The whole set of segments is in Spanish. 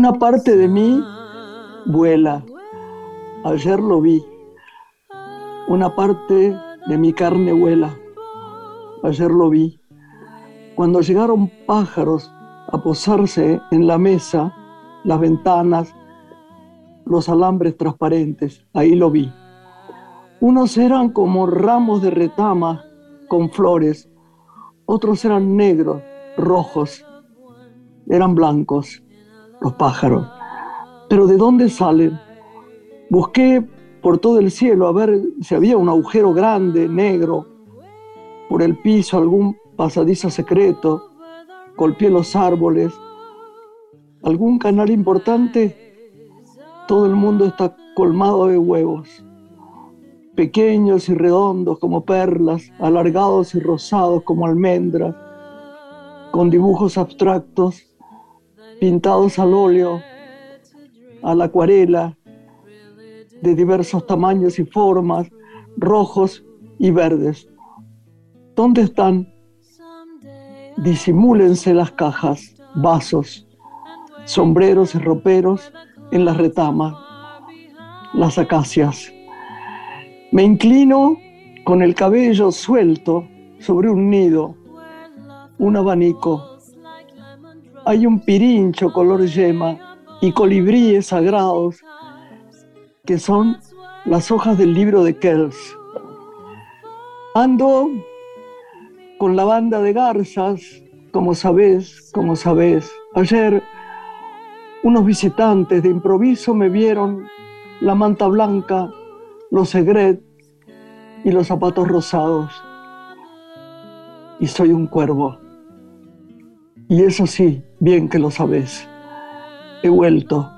Una parte de mí vuela. Ayer lo vi. Una parte de mi carne vuela. Ayer lo vi. Cuando llegaron pájaros a posarse en la mesa, las ventanas, los alambres transparentes, ahí lo vi. Unos eran como ramos de retama con flores, otros eran negros, rojos, eran blancos los pájaros. Pero ¿de dónde salen? Busqué por todo el cielo a ver si había un agujero grande, negro, por el piso, algún pasadizo secreto, golpeé los árboles, algún canal importante, todo el mundo está colmado de huevos, pequeños y redondos como perlas, alargados y rosados como almendras, con dibujos abstractos pintados al óleo, a la acuarela, de diversos tamaños y formas, rojos y verdes. ¿Dónde están? Disimúlense las cajas, vasos, sombreros y roperos en las retamas, las acacias. Me inclino con el cabello suelto sobre un nido, un abanico hay un pirincho color yema y colibríes sagrados que son las hojas del libro de Kells. Ando con la banda de garzas, como sabes, como sabes. Ayer unos visitantes de improviso me vieron la manta blanca, los segret y los zapatos rosados. Y soy un cuervo. Y eso sí, bien que lo sabes. He vuelto,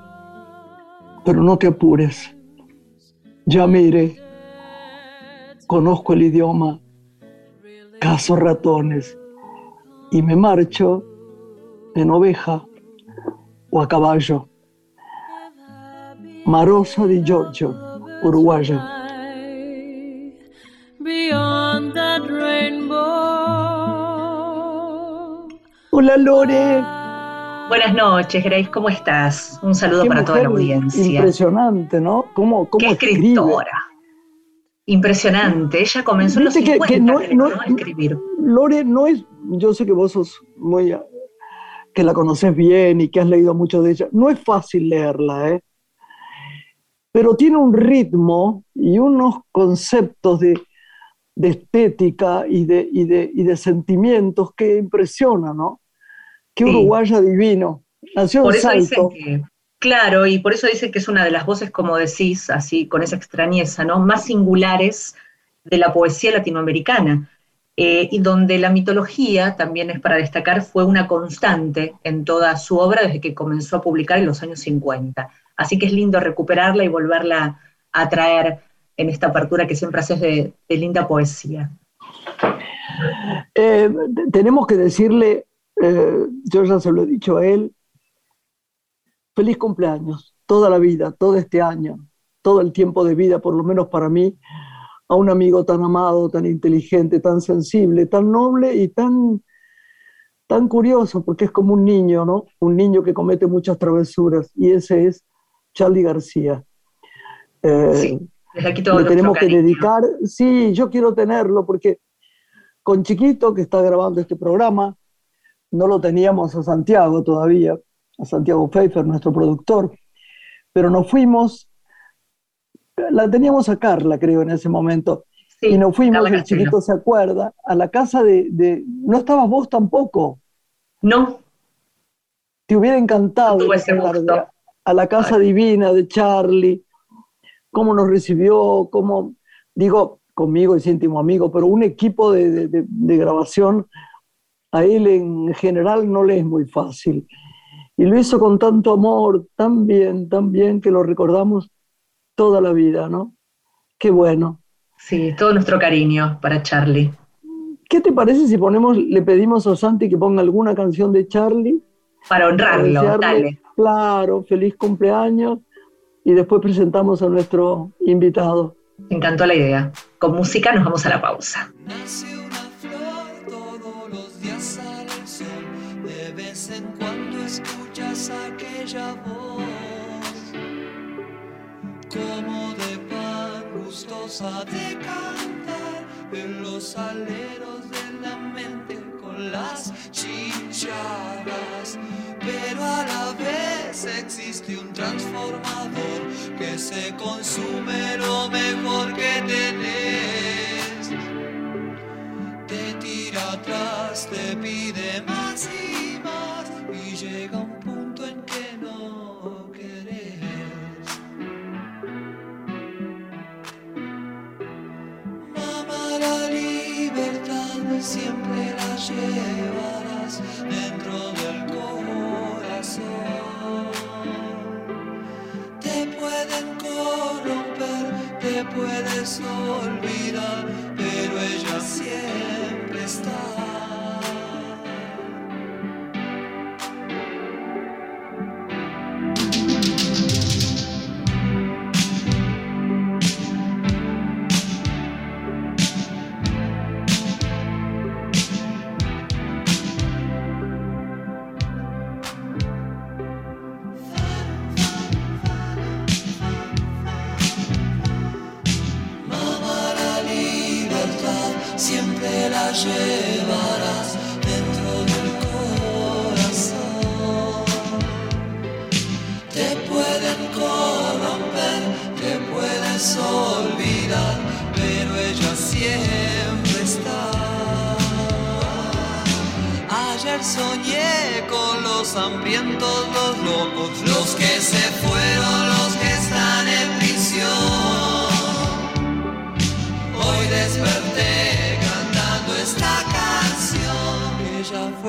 pero no te apures. Ya me iré. Conozco el idioma, caso ratones y me marcho en oveja o a caballo. Marosa di Giorgio, uruguaya. Hola Lore. Buenas noches, Grace, ¿cómo estás? Un saludo para toda la audiencia. Impresionante, ¿no? ¿Cómo, cómo Qué escritora. Impresionante. Ella comenzó en los 50 que, no, a escribir. Lore, no es, yo sé que vos sos muy, que la conoces bien y que has leído mucho de ella. No es fácil leerla, ¿eh? Pero tiene un ritmo y unos conceptos de, de estética y de, y, de, y de sentimientos que impresionan, ¿no? Qué uruguaya divino. Nació por eso Dicen que, claro, y por eso dicen que es una de las voces, como decís, así con esa extrañeza, ¿no? Más singulares de la poesía latinoamericana. Eh, y donde la mitología, también es para destacar, fue una constante en toda su obra desde que comenzó a publicar en los años 50. Así que es lindo recuperarla y volverla a traer en esta apertura que siempre haces de, linda poesía. Eh, tenemos que decirle eh, yo ya se lo he dicho a él, feliz cumpleaños, toda la vida, todo este año, todo el tiempo de vida, por lo menos para mí, a un amigo tan amado, tan inteligente, tan sensible, tan noble y tan, tan curioso, porque es como un niño, ¿no? Un niño que comete muchas travesuras, y ese es Charlie García. Eh, sí, aquí todo le tenemos que dedicar, sí, yo quiero tenerlo, porque con Chiquito, que está grabando este programa, no lo teníamos a Santiago todavía, a Santiago Pfeiffer, nuestro productor, pero nos fuimos, la teníamos a Carla, creo, en ese momento, y nos fuimos, el chiquito se acuerda, a la casa de, ¿No estabas vos tampoco? No. Te hubiera encantado a la casa divina de Charlie, cómo nos recibió, cómo, digo, conmigo es íntimo amigo, pero un equipo de, de grabación a él en general no le es muy fácil. Y lo hizo con tanto amor, tan bien, tan bien, que lo recordamos toda la vida, ¿no? Qué bueno. Sí, todo nuestro cariño para Charlie. ¿Qué te parece si ponemos, le pedimos a Santi que ponga alguna canción de Charlie? Para honrarlo, dale. Claro, feliz cumpleaños. Y después presentamos a nuestro invitado. Me encantó la idea. Con música nos vamos a la pausa. Como de pan gustosa de cantar en los aleros de la mente con las chinchadas, pero a la vez existe un transformador que se consume lo mejor que tenés. Te tira atrás, te pide más y más y llega un siempre la llevarás dentro del corazón. Te pueden corromper, te puedes olvidar, pero ella siempre está. Llevarás dentro del corazón. Te pueden corromper, te puedes olvidar, pero ella siempre está. Ayer soñé con los hambrientos,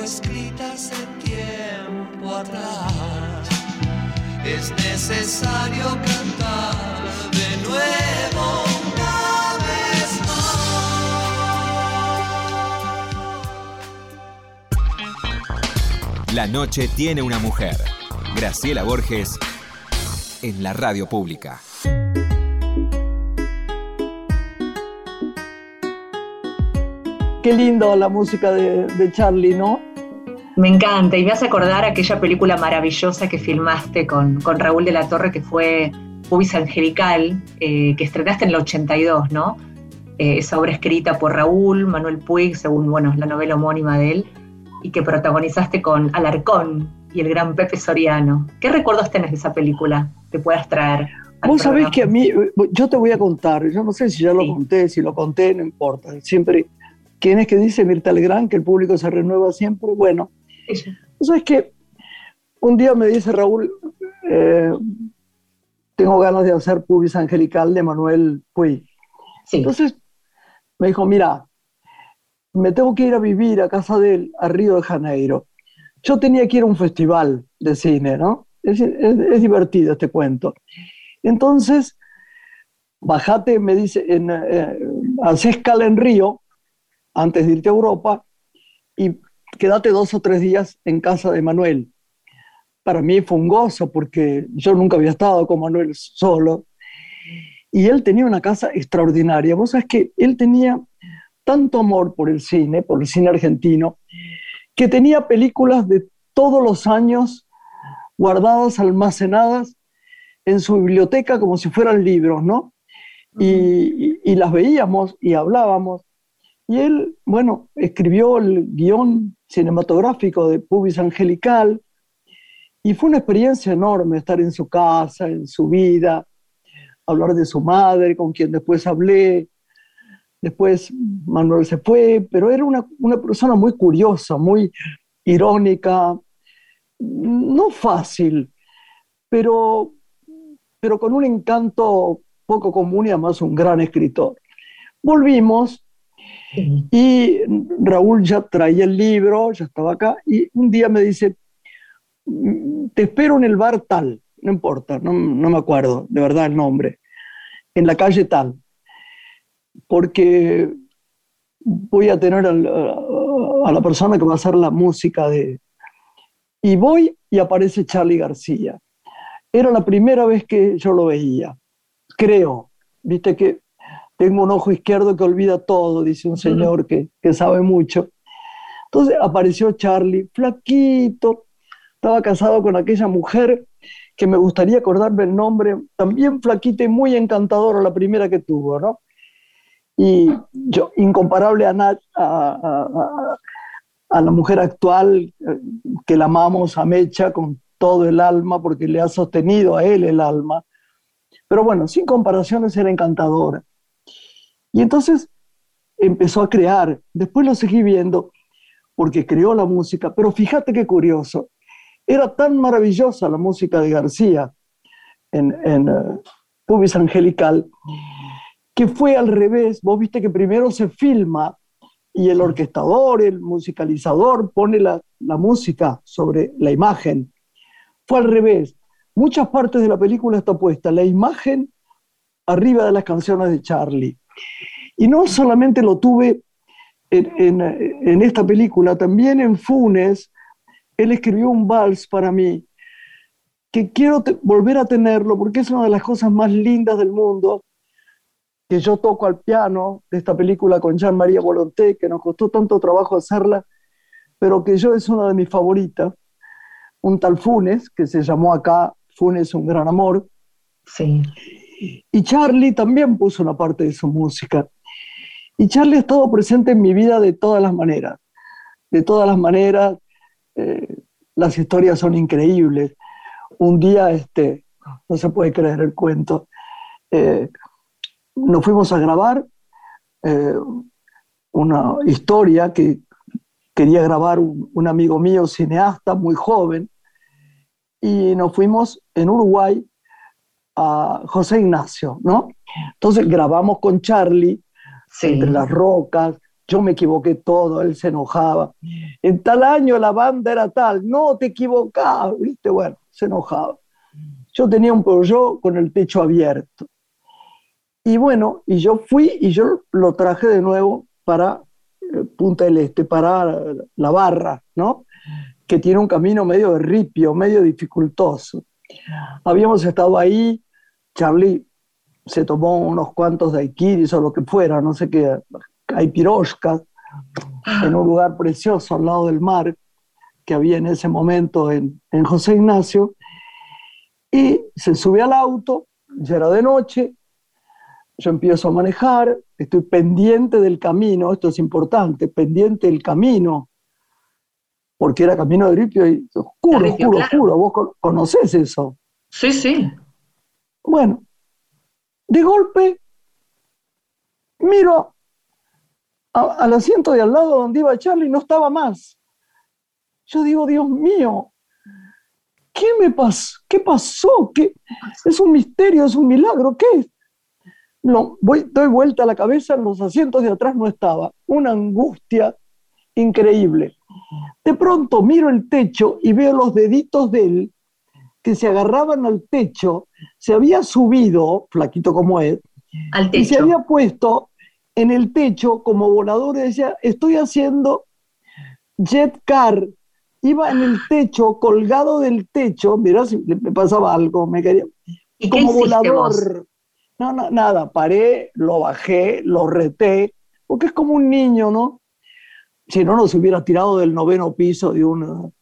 que ya fue escrita hace tiempo atrás. Es necesario cantar de nuevo una vez más. La noche tiene una mujer. Graciela Borges en la radio pública. Qué lindo la música de, de Charlie, ¿no? Me encanta y me hace acordar aquella película maravillosa que filmaste con, con Raúl de la Torre que fue Pubis Angelical, eh, que estrenaste en el 82, ¿no? Eh, esa obra escrita por Raúl, Manuel Puig, según bueno, la novela homónima de él, y que protagonizaste con Alarcón y el gran Pepe Soriano. ¿Qué recuerdos tenés de esa película que puedas traer? Vos sabés que a mí, yo te voy a contar, yo no sé si ya lo Sí. conté, si lo conté, no importa. Siempre, ¿quién es que dice Mirta Legrand que el público se renueva siempre? Bueno, Vos sabés que un día me dice Raúl, eh, tengo ganas de hacer Pubis Angelical de Manuel. Sí, Entonces me dijo, mira, me tengo que ir a vivir a casa de él, a Río de Janeiro. Yo tenía que ir a un festival de cine, ¿no? Es, es- es divertido este cuento. Entonces, bajate, me dice, en, eh, escala en Río antes de irte a Europa y quédate dos o tres días en casa de Manuel. Para mí fue un gozo porque yo nunca había estado con Manuel solo y él tenía una casa extraordinaria. Vos sabés que él tenía tanto amor por el cine, por el cine argentino, que tenía películas de todos los años guardadas, almacenadas en su biblioteca como si fueran libros, ¿no? Y, y- y las veíamos y hablábamos. Y él, bueno, escribió el guion cinematográfico de Pubis Angelical y fue una experiencia enorme estar en su casa, en su vida, hablar de su madre, con quien después hablé. Después Manuel se fue, pero era una, una persona muy curiosa, muy irónica, no fácil, pero, pero con un encanto poco común y además un gran escritor. Volvimos. Y Raúl ya traía el libro, ya estaba acá, y un día me dice, "Mm, te espero en el bar tal, no importa, no, me acuerdo de verdad el nombre, en la calle tal, porque voy a tener a, a la persona que va a hacer la música de... Y voy y aparece Charlie García. Era la primera vez que yo lo veía, creo, viste que tengo un ojo izquierdo que olvida todo, dice un señor que, que sabe mucho. Entonces apareció Charlie, flaquito, estaba casado con aquella mujer que me gustaría acordarme el nombre, también flaquita y muy encantadora, la primera que tuvo, ¿no? Y yo, incomparable a, a, a, la mujer actual, eh, que la amamos a Mecha con todo el alma, porque le ha sostenido a él el alma. Pero bueno, sin comparaciones era encantadora. Y entonces empezó a crear, después lo seguí viendo, porque creó la música, pero fíjate qué curioso, era tan maravillosa la música de García en, en uh, Pubis Angelical, que fue al revés. Vos viste que primero se filma y el orquestador, el musicalizador pone la, la música sobre la imagen. Fue al revés. Muchas partes de la película está puesta la imagen arriba de las canciones de Charlie. Y no solamente lo tuve en, esta película, también en Funes, él escribió un vals para mí, que quiero volver a tenerlo porque es una de las cosas más lindas del mundo, que yo toco al piano de esta película con Jean María Volonté, que nos costó tanto trabajo hacerla, pero que yo es una de mis favoritas, un tal Funes, que se llamó acá Funes un gran amor. Sí. Y Charlie también puso una parte de su música. Y Charlie ha estado presente en mi vida de todas las maneras, de todas las maneras, eh, las historias son increíbles. Un día, este, no se puede creer el cuento, eh, nos fuimos a grabar eh, una historia que quería grabar un, amigo mío, cineasta, muy joven, y nos fuimos en Uruguay a José Ignacio, ¿no? Entonces grabamos con Charlie entre las rocas, yo me equivoqué todo, él se enojaba. En tal año la banda era tal, no te equivocabas, ¿viste? Bueno, se enojaba. Yo tenía un Peugeot con el techo abierto. Y bueno, y yo fui y yo lo traje de nuevo para eh, Punta del Este, para la barra, ¿no? Que tiene un camino medio de ripio, medio dificultoso. Habíamos estado ahí, Charlie se tomó unos cuantos daiquiris o lo que fuera, no sé qué, hay piroscas en un lugar precioso al lado del mar que había en ese momento en, en José Ignacio, y se sube al auto, ya era de noche, yo empiezo a manejar, estoy pendiente del camino, esto es importante, pendiente del camino, porque era camino de ripio y oscuro, oscuro, oscuro, vos conocés eso. Sí, sí. Bueno, de golpe miro al asiento de al lado donde iba Charlie no estaba más. Yo digo, Dios mío, ¿qué me pasó? ¿Qué pasó? ¿Qué? Es un misterio, es un milagro, ¿qué es? No, voy, doy vuelta a la cabeza, en los asientos de atrás no estaba. Una angustia increíble. De pronto miro el techo y veo los deditos de él que se agarraban al techo, se había subido, flaquito como es, al techo. y se había puesto en el techo como volador y decía, estoy haciendo jet car. Iba en el techo, colgado del techo, mirá si me pasaba algo, me quería... ¿Y como qué volador. No, no, nada, paré, lo bajé, lo reté, porque es como un niño, ¿no? Si no nos hubiera tirado del noveno piso de un,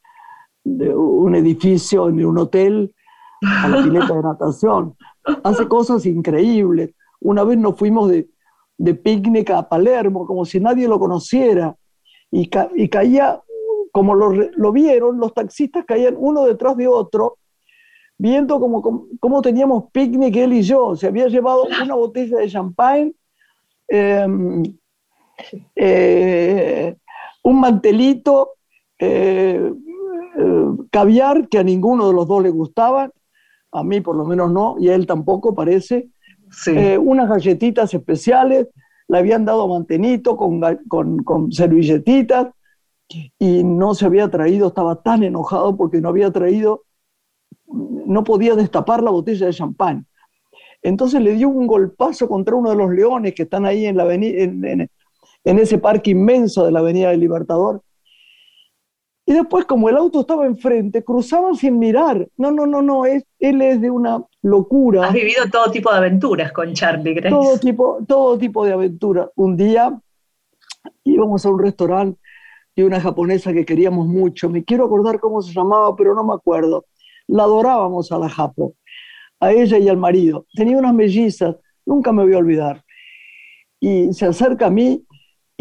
de un edificio, de un hotel, a la pileta de natación. Hace cosas increíbles. Una vez nos fuimos de, de picnic a Palermo, como si nadie lo conociera, y, y caía, como lo, lo, vieron, los taxistas caían uno detrás de otro, viendo cómo, cómo, teníamos picnic él y yo. Se había llevado una botella de champagne, eh, eh, un mantelito, eh, caviar que a ninguno de los dos le gustaba, a mí por lo menos no, y a él tampoco parece, eh, unas galletitas especiales, le habían dado mantenito con, con, con, servilletitas y no se había traído, estaba tan enojado porque no había traído, no podía destapar la botella de champán. Entonces le dio un golpazo contra uno de los leones que están ahí en, la en, en, en ese parque inmenso de la Avenida del Libertador y después, como el auto estaba enfrente, cruzaban sin mirar. No, no, no, no, es, él es de una locura. Has vivido todo tipo de aventuras con Charlie Grace. Todo tipo, todo tipo de aventuras. Un día íbamos a un restaurante y una japonesa que queríamos mucho. Me quiero acordar cómo se llamaba, pero no me acuerdo. La adorábamos a la Japo, a ella y al marido. Tenía unas mellizas, nunca me voy a olvidar. Y se acerca a mí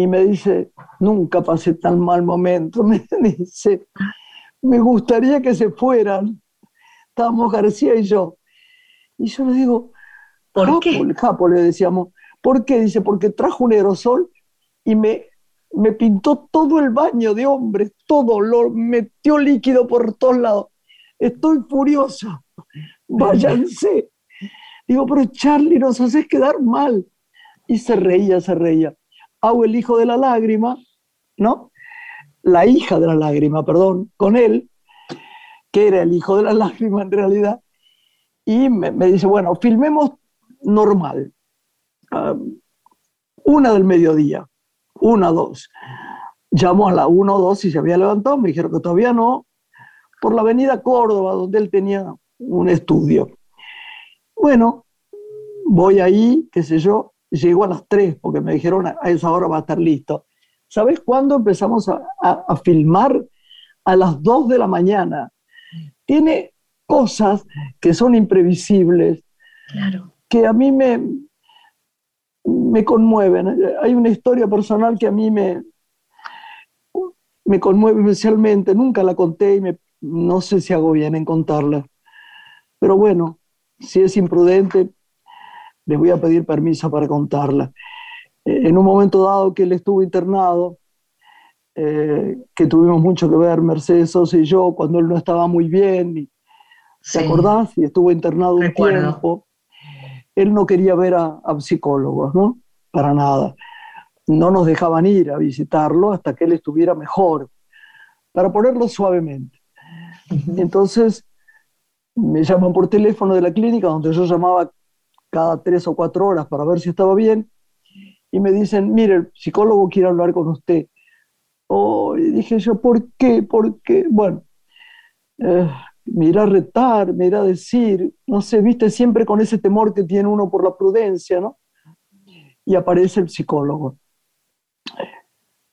y me dice, nunca pasé tan mal momento. Me dice, me gustaría que se fueran. Estábamos García y yo. Y yo le digo, ¿Por Japo, qué? el Japo le decíamos. ¿Por qué? Dice, porque trajo un aerosol y me, me pintó todo el baño de hombres, todo, lo metió líquido por todos lados. Estoy furiosa. Váyanse. Digo, pero Charlie, nos haces quedar mal. Y se reía, se reía. Hago el hijo de la lágrima, ¿no? La hija de la lágrima, perdón, con él, que era el hijo de la lágrima en realidad. Y me, dice, bueno, filmemos normal. Ah, una del mediodía, una, dos. Llamo a la 1 o 2 y se había levantado, me dijeron que todavía no, por la avenida Córdoba, donde él tenía un estudio. Bueno, voy ahí, qué sé yo, llego a las 3, porque me dijeron a esa hora va a estar listo. ¿Sabes cuándo empezamos a, a- a filmar? A las 2 de la mañana. Tiene cosas que son imprevisibles, Claro. que a mí me, me conmueven. Hay una historia personal que a mí me, me conmueve especialmente. Nunca la conté y me- no sé si hago bien en contarla. Pero bueno, si es imprudente, les voy a pedir permiso para contarla. Eh, En un momento dado que él estuvo internado, eh, que tuvimos mucho que ver, Mercedes Sosa y yo, cuando él no estaba muy bien, y ¿Te Sí. acordás? Y estuvo internado un tiempo. Él no quería ver a, a psicólogos, ¿no? Para nada. No nos dejaban ir a visitarlo hasta que él estuviera mejor, para ponerlo suavemente. Entonces, me llaman por teléfono de la clínica, donde yo llamaba cada tres o cuatro horas para ver si estaba bien, y me dicen, mire, el psicólogo quiere hablar con usted. Oh, y dije yo, ¿por qué? ¿Por qué? Bueno, eh, me irá a retar, me irá a decir, no sé, viste siempre con ese temor que tiene uno por la prudencia, ¿no? Y aparece el psicólogo.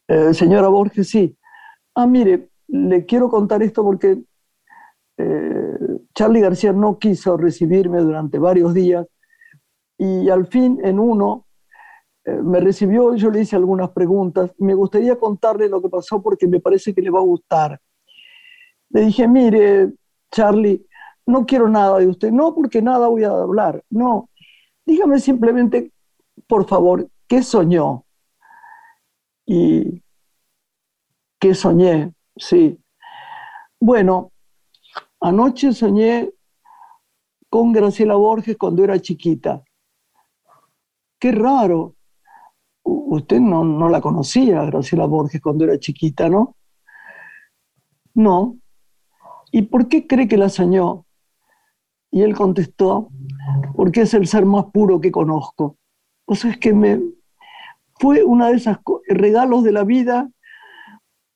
Eh, señora Borges, sí. Ah, mire, le quiero contar esto porque eh, Charlie García no quiso recibirme durante varios días y al fin en uno eh, me recibió y yo le hice algunas preguntas. Me gustaría contarle lo que pasó porque me parece que le va a gustar. Le dije, mire, Charlie, no quiero nada de usted. No, porque nada voy a hablar. No, dígame simplemente, por favor, ¿qué soñó? Y ¿qué soñé? Sí. Bueno, anoche soñé con Graciela Borges cuando era chiquita. Qué raro. Usted no, no la conocía, Graciela Borges, cuando era chiquita, ¿no? No. ¿Y por qué cree que la soñó? Y él contestó, porque es el ser más puro que conozco. O sea, es que me fue una de esos regalos de la vida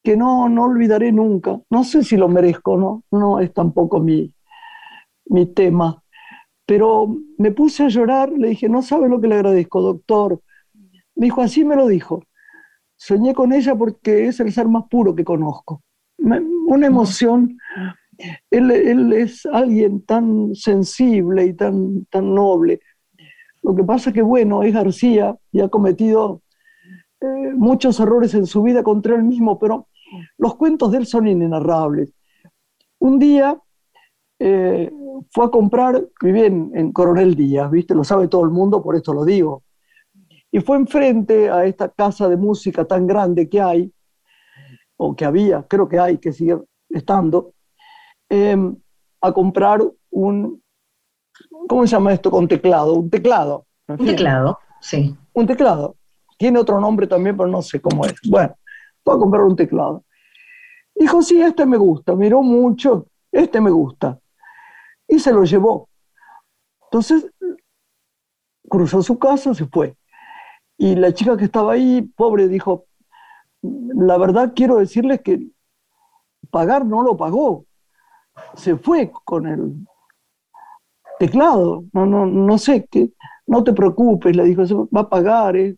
que no, no olvidaré nunca. No sé si lo merezco, ¿no? No es tampoco mi, mi tema. Pero me puse a llorar, le dije, no sabe lo que le agradezco, doctor. Me dijo, así me lo dijo. Soñé con ella porque es el ser más puro que conozco. Una emoción. Él, él es alguien tan sensible y tan, tan noble. Lo que pasa que, bueno, es García y ha cometido eh, muchos errores en su vida contra él mismo, pero los cuentos de él son inenarrables. Un día eh, fue a comprar, vivía en, en Coronel Díaz, ¿viste? Lo sabe todo el mundo, por esto lo digo. Y fue enfrente a esta casa de música tan grande que hay, o que había, creo que hay, que sigue estando, eh, a comprar un, ¿cómo se llama esto? Con teclado, un teclado. Un teclado, sí. un teclado. Tiene otro nombre también, pero no sé cómo es. Bueno, voy a comprar un teclado. Dijo, sí, este me gusta. Miró mucho, este me gusta. Y se lo llevó. Entonces, cruzó su casa, se fue. Y la chica que estaba ahí, pobre, dijo, la verdad quiero decirles que pagar no lo pagó. Se fue con el teclado. No, no, no sé, qué no te preocupes, le dijo, va a pagar. ¿eh?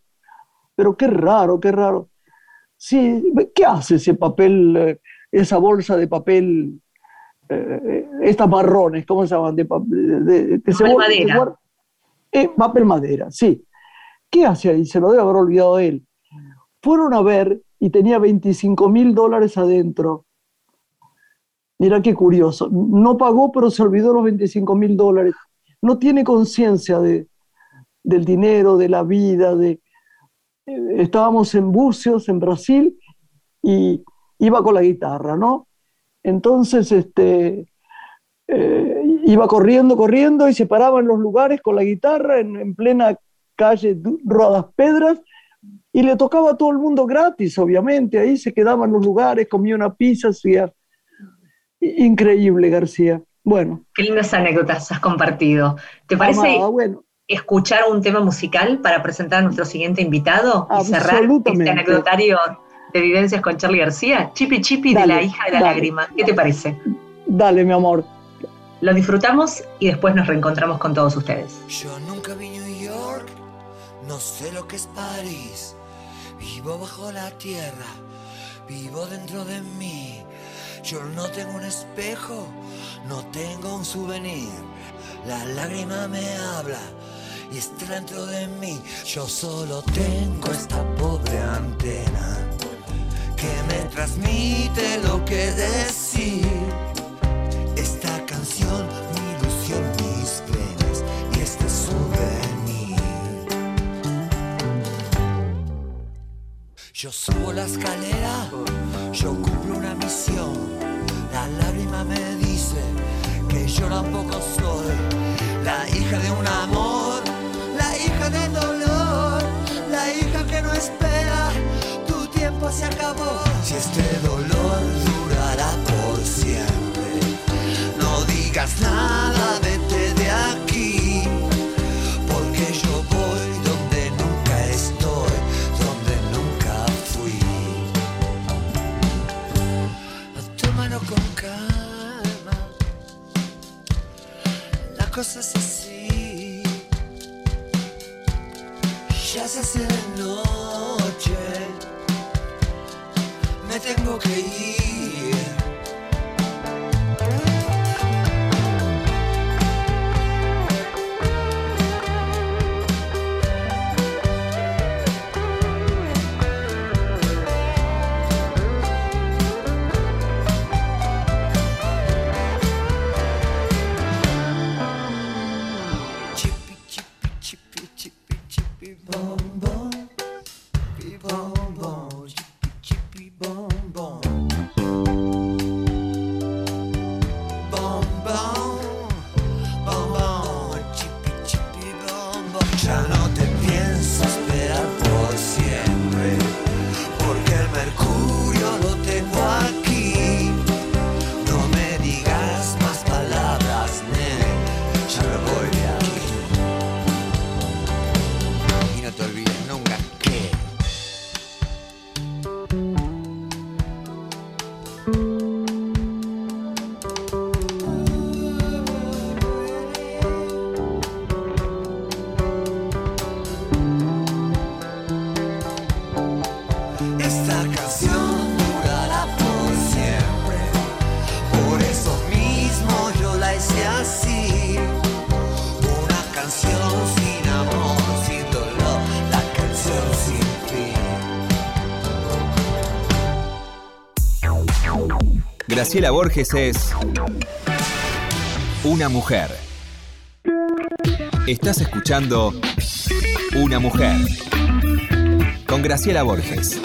Pero qué raro, qué raro. Sí, ¿qué hace ese papel, eh, esa bolsa de papel, eh, estas marrones, ¿cómo se llaman? De, papel madera. Eh, papel madera, sí. ¿Qué hace ahí? Se lo debe haber olvidado él. Fueron a ver y tenía 25 mil dólares adentro. Mira qué curioso. No pagó, pero se olvidó los 25 mil dólares. No tiene conciencia de, del dinero, de la vida. De... Eh, estábamos en Bucios, en Brasil, y iba con la guitarra, ¿no? Entonces, este, eh, iba corriendo, corriendo y se paraba en los lugares con la guitarra en, en plena calle Rodas Pedras y le tocaba a todo el mundo gratis, obviamente. Ahí se quedaba en los lugares, comía una pizza, hacía. Increíble, García. Bueno. Qué lindas anécdotas has compartido. ¿Te parece escuchar un tema musical para presentar a nuestro siguiente invitado y cerrar este anecdotario de vivencias con Charlie García? Chipi Chipi de la hija de la lágrima. ¿Qué te parece? Dale, mi amor. Lo disfrutamos y después nos reencontramos con todos ustedes. Yo nunca vi New York, no sé lo que es París. Vivo bajo la tierra, vivo dentro de mí. Yo no tengo un espejo, no tengo un souvenir. La lágrima me habla y está dentro de mí. Yo solo tengo esta pobre antena que me transmite lo que decir. Esta canción, mi ilusión, mis penas y este souvenir. Yo subo la escalera, yo cumplo una misión. La lágrima me dice que yo tampoco soy la hija de un amor, la hija del dolor, la hija que no espera. Se acabó. Si este dolor durará por siempre, no digas nada, vete de aquí, porque yo voy donde nunca estoy, donde nunca fui. Tómalo con calma, la cosa es así. Ya se hace noche, me tengo que ir. Graciela Borges es una mujer. Estás escuchando Una mujer con Graciela Borges.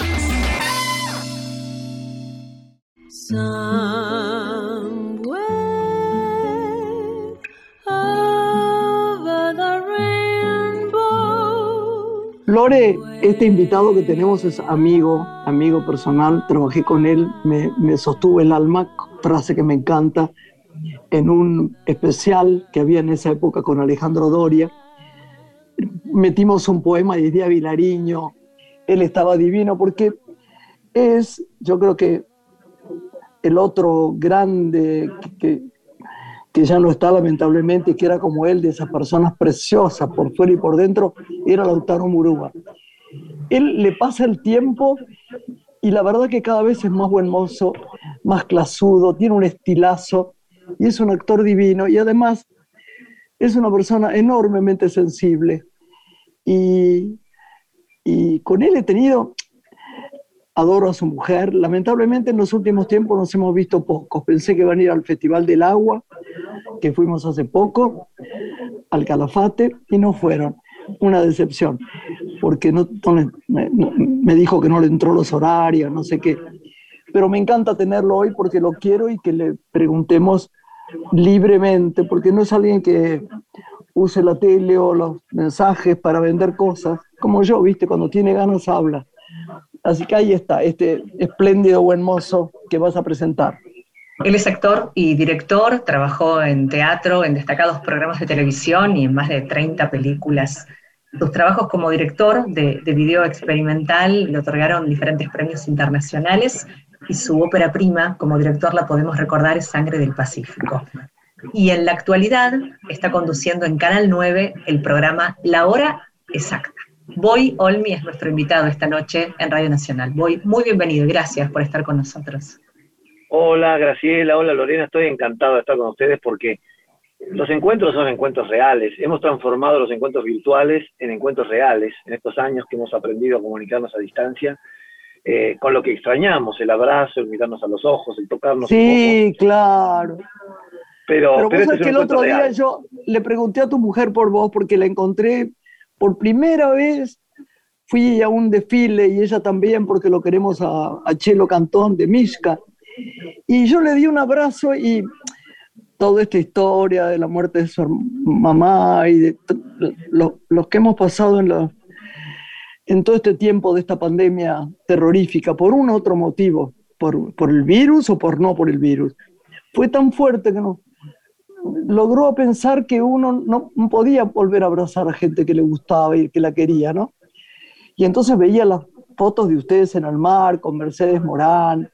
Lore, este invitado que tenemos es amigo, amigo personal, trabajé con él, me, sostuvo el alma, frase que me encanta, en un especial que había en esa época con Alejandro Doria. Metimos un poema de Díaz Vilariño, él estaba divino porque es, yo creo que el otro grande que, que ya no está lamentablemente, que era como él, de esas personas preciosas por fuera y por dentro, era Lautaro Murúa. Él le pasa el tiempo y la verdad que cada vez es más buen mozo, más clasudo, tiene un estilazo y es un actor divino y además es una persona enormemente sensible. Y, y con él he tenido, adoro a su mujer, lamentablemente en los últimos tiempos nos hemos visto pocos. Pensé que iban a ir al Festival del Agua, que fuimos hace poco, al Calafate, y no fueron. Una decepción, porque no, me dijo que no le entró los horarios, no sé qué. Pero me encanta tenerlo hoy porque lo quiero y que le preguntemos libremente, porque no es alguien que use la tele o los mensajes para vender cosas, como yo, viste, cuando tiene ganas habla. Así que ahí está, este espléndido buen mozo que vas a presentar. Él es actor y director, trabajó en teatro, en destacados programas de televisión y en más de 30 películas. Sus trabajos como director de, de video experimental le otorgaron diferentes premios internacionales y su ópera prima como director la podemos recordar es Sangre del Pacífico. Y en la actualidad está conduciendo en Canal 9 el programa La Hora Exacta. Boy Olmi es nuestro invitado esta noche en Radio Nacional. Boy, muy bienvenido y gracias por estar con nosotros. Hola Graciela, hola Lorena, estoy encantado de estar con ustedes porque los encuentros son encuentros reales. Hemos transformado los encuentros virtuales en encuentros reales en estos años que hemos aprendido a comunicarnos a distancia eh, con lo que extrañamos, el abrazo, el mirarnos a los ojos, el tocarnos. Sí, claro. Pero, pero, este es que el otro día yo le pregunté a tu mujer por vos porque la encontré por primera vez. Fui a un desfile y ella también porque lo queremos a, Chelo Cantón de Mishka. Y yo le di un abrazo y toda esta historia de la muerte de su mamá y de los que hemos pasado en la, en todo este tiempo de esta pandemia terrorífica, por un otro motivo, por, por el virus o por no por el virus, fue tan fuerte que no, logró pensar que uno no, podía volver a abrazar a gente que le gustaba y que la quería, ¿no? Y entonces veía las fotos de ustedes en el mar con Mercedes Morán,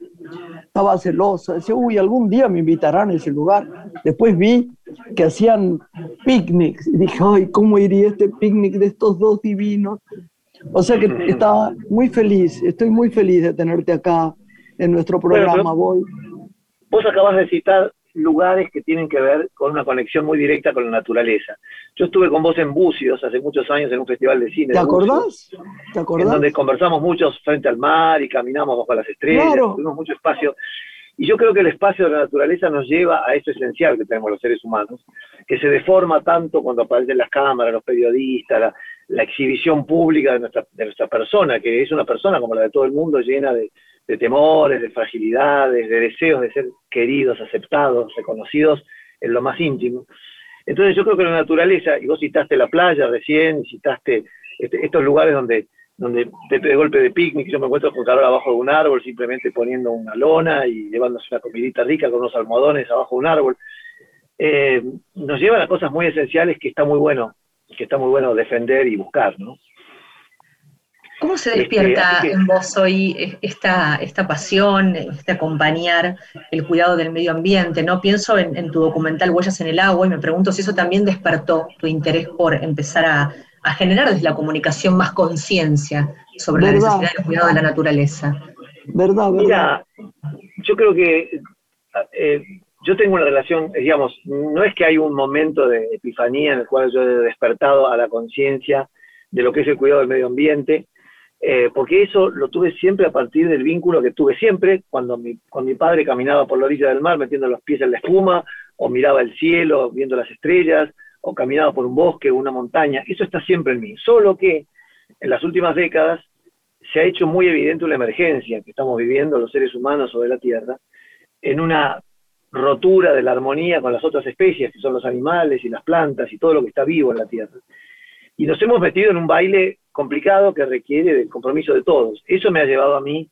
estaba celosa, decía, uy, algún día me invitarán a ese lugar. Después vi que hacían picnics y dije, ay, ¿cómo iría este picnic de estos dos divinos? O sea que estaba muy feliz, estoy muy feliz de tenerte acá en nuestro programa, Voy. Vos acabas de citar lugares que tienen que ver con una conexión muy directa con la naturaleza. Yo estuve con vos en Bucios hace muchos años en un festival de cine. ¿Te acordás? ¿Te acordás? En donde conversamos muchos frente al mar y caminamos bajo las estrellas, tuvimos mucho espacio. Y yo creo que el espacio de la naturaleza nos lleva a eso esencial que tenemos los seres humanos, que se deforma tanto cuando aparecen las cámaras, los periodistas, la, exhibición pública de nuestra, de nuestra persona, que es una persona como la de todo el mundo, llena de, temores, de fragilidades, de deseos de ser queridos, aceptados, reconocidos en lo más íntimo. Entonces yo creo que la naturaleza, y vos citaste la playa recién, citaste este, estos lugares donde donde de, golpe de picnic yo me encuentro con calor abajo de un árbol, simplemente poniendo una lona y llevándose una comidita rica con unos almohadones abajo de un árbol. Eh, nos llevan a cosas muy esenciales que está muy bueno, que está muy bueno defender y buscar, ¿no? ¿Cómo se este, despierta en vos hoy esta, esta pasión, este acompañar el cuidado del medio ambiente? ¿no? Pienso en, en, tu documental Huellas en el Agua y me pregunto si eso también despertó tu interés por empezar a, a generar desde la comunicación más conciencia sobre la necesidad del cuidado de la naturaleza. ¿Verdad, Mira, yo creo que eh, yo tengo una relación, digamos, no es que hay un momento de epifanía en el cual yo he despertado a la conciencia de lo que es el cuidado del medio ambiente, eh, porque eso lo tuve siempre a partir del vínculo que tuve siempre cuando mi, cuando mi padre caminaba por la orilla del mar metiendo los pies en la espuma, o miraba el cielo viendo las estrellas, o caminado por un bosque o una montaña, eso está siempre en mí. Solo que en las últimas décadas se ha hecho muy evidente una emergencia que estamos viviendo los seres humanos de la Tierra, en una rotura de la armonía con las otras especies, que son los animales y las plantas y todo lo que está vivo en la Tierra. Y nos hemos metido en un baile complicado que requiere del compromiso de todos. Eso me ha llevado a mí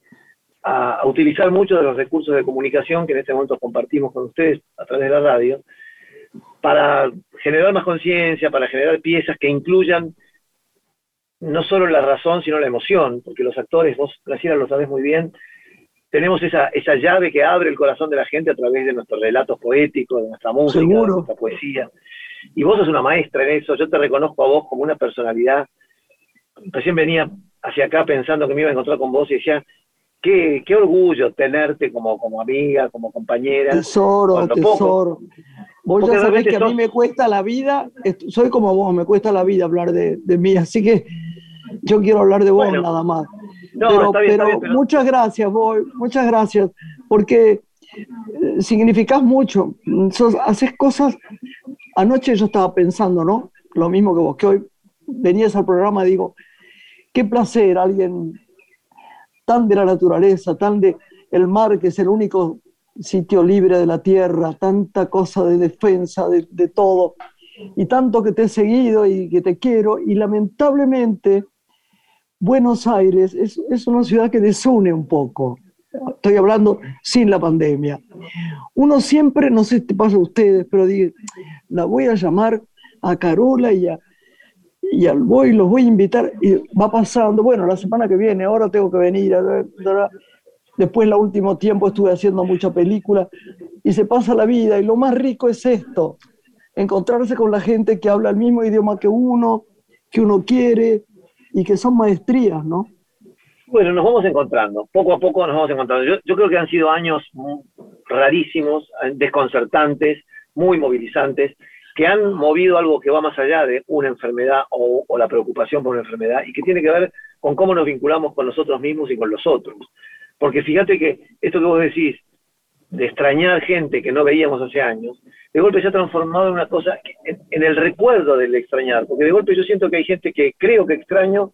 a, utilizar muchos de los recursos de comunicación que en este momento compartimos con ustedes a través de la radio, para generar más conciencia, para generar piezas que incluyan no solo la razón, sino la emoción, porque los actores, vos, Graciela, lo sabés muy bien, tenemos esa, esa llave que abre el corazón de la gente a través de nuestros relatos poéticos, de nuestra música, de nuestra poesía. Y vos sos una maestra en eso, yo te reconozco a vos como una personalidad. Recién venía hacia acá pensando que me iba a encontrar con vos y decía, qué, qué orgullo tenerte como, como amiga, como compañera. Tesoro, poco. tesoro. Vos Porque ya sabés que a mí me cuesta la vida, soy como vos, me cuesta la vida hablar de, de mí, así que yo quiero hablar de vos Bueno. nada más. No, pero está bien, está pero bien, pero- muchas gracias, Boy, muchas gracias, porque eh, significás mucho, sos- haces cosas, anoche yo estaba pensando, ¿no? Lo mismo que vos, que hoy venías al programa, digo, qué placer alguien tan de la naturaleza, tan de el mar, que es el único sitio libre de la tierra, tanta cosa de defensa de, de todo, y tanto que te he seguido y que te quiero, y lamentablemente Buenos Aires es, es una ciudad que desune un poco. Estoy hablando sin la pandemia. Uno siempre, no sé si te pasa a ustedes, pero digo, la voy a llamar a Carola y a, y al voy, los voy a invitar y va pasando, bueno, la semana que viene, ahora tengo que venir. Después, el último tiempo estuve haciendo mucha película y se pasa la vida y lo más rico es esto, encontrarse con la gente que habla el mismo idioma que uno, que uno quiere y que son maestrías, ¿no? Bueno, nos vamos encontrando, poco a poco nos vamos encontrando. Yo, yo creo que han sido años rarísimos, eh, desconcertantes, muy movilizantes, que han movido algo que va más allá de una enfermedad o, o la preocupación por una enfermedad y que tiene que ver con cómo nos vinculamos con nosotros mismos y con los otros. Porque fíjate que esto que vos decís, de extrañar gente que no veíamos hace años, de golpe se ha transformado en una cosa, en, el recuerdo del extrañar, porque de golpe yo siento que hay gente que creo que extraño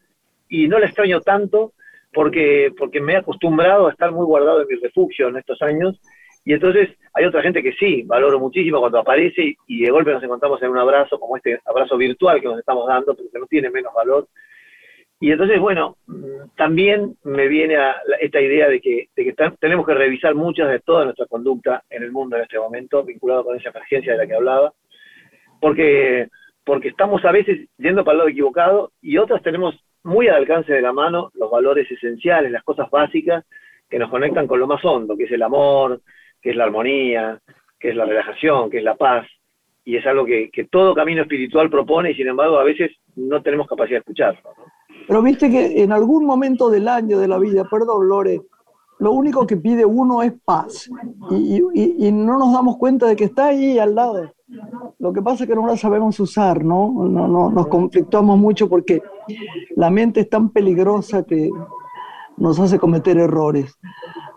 y no la extraño tanto porque, porque me he acostumbrado a estar muy guardado en mi refugio en estos años, y entonces hay otra gente que sí, valoro muchísimo cuando aparece y de golpe nos encontramos en un abrazo, como este abrazo virtual que nos estamos dando, pero que no tiene menos valor. Y entonces, bueno, mm, también me viene a esta idea de que, tenemos que revisar muchas de toda nuestra conducta en el mundo en este momento, vinculado con esa emergencia de la que hablaba, porque, estamos a veces yendo para el lado equivocado y otras tenemos muy al alcance de la mano los valores esenciales, las cosas básicas que nos conectan con lo más hondo, que es el amor, que es la armonía, que es la relajación, que es la paz. Y es algo que, todo camino espiritual propone y sin embargo a veces no tenemos capacidad de escucharlo. Pero viste que en algún momento del año de la vida, perdón Lore, lo único que pide uno es paz. Y, no nos damos cuenta de que está ahí al lado. Lo que pasa es que no la sabemos usar, no nos conflictuamos mucho porque la mente es tan peligrosa que nos hace cometer errores.